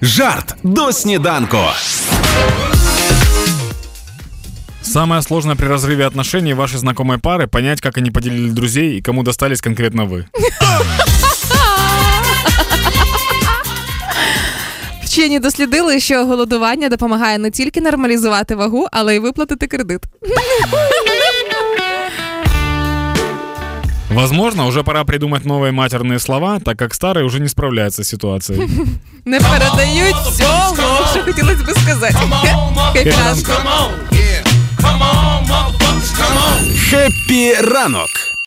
Жарт до сніданку. Самое сложное при разрыве отношений вашей знакомой пары понять, как они поделили друзей и кому достались конкретно вы. Вчені дослідили, що голодування допомагає не тільки нормалізувати вагу, але й виплатити кредит. Возможно, уже пора придумать новые матерные слова, так как старые уже не справляются с ситуацией. Не передають всього, що хотілося би сказати. Хеппі ранку. Хеппі ранок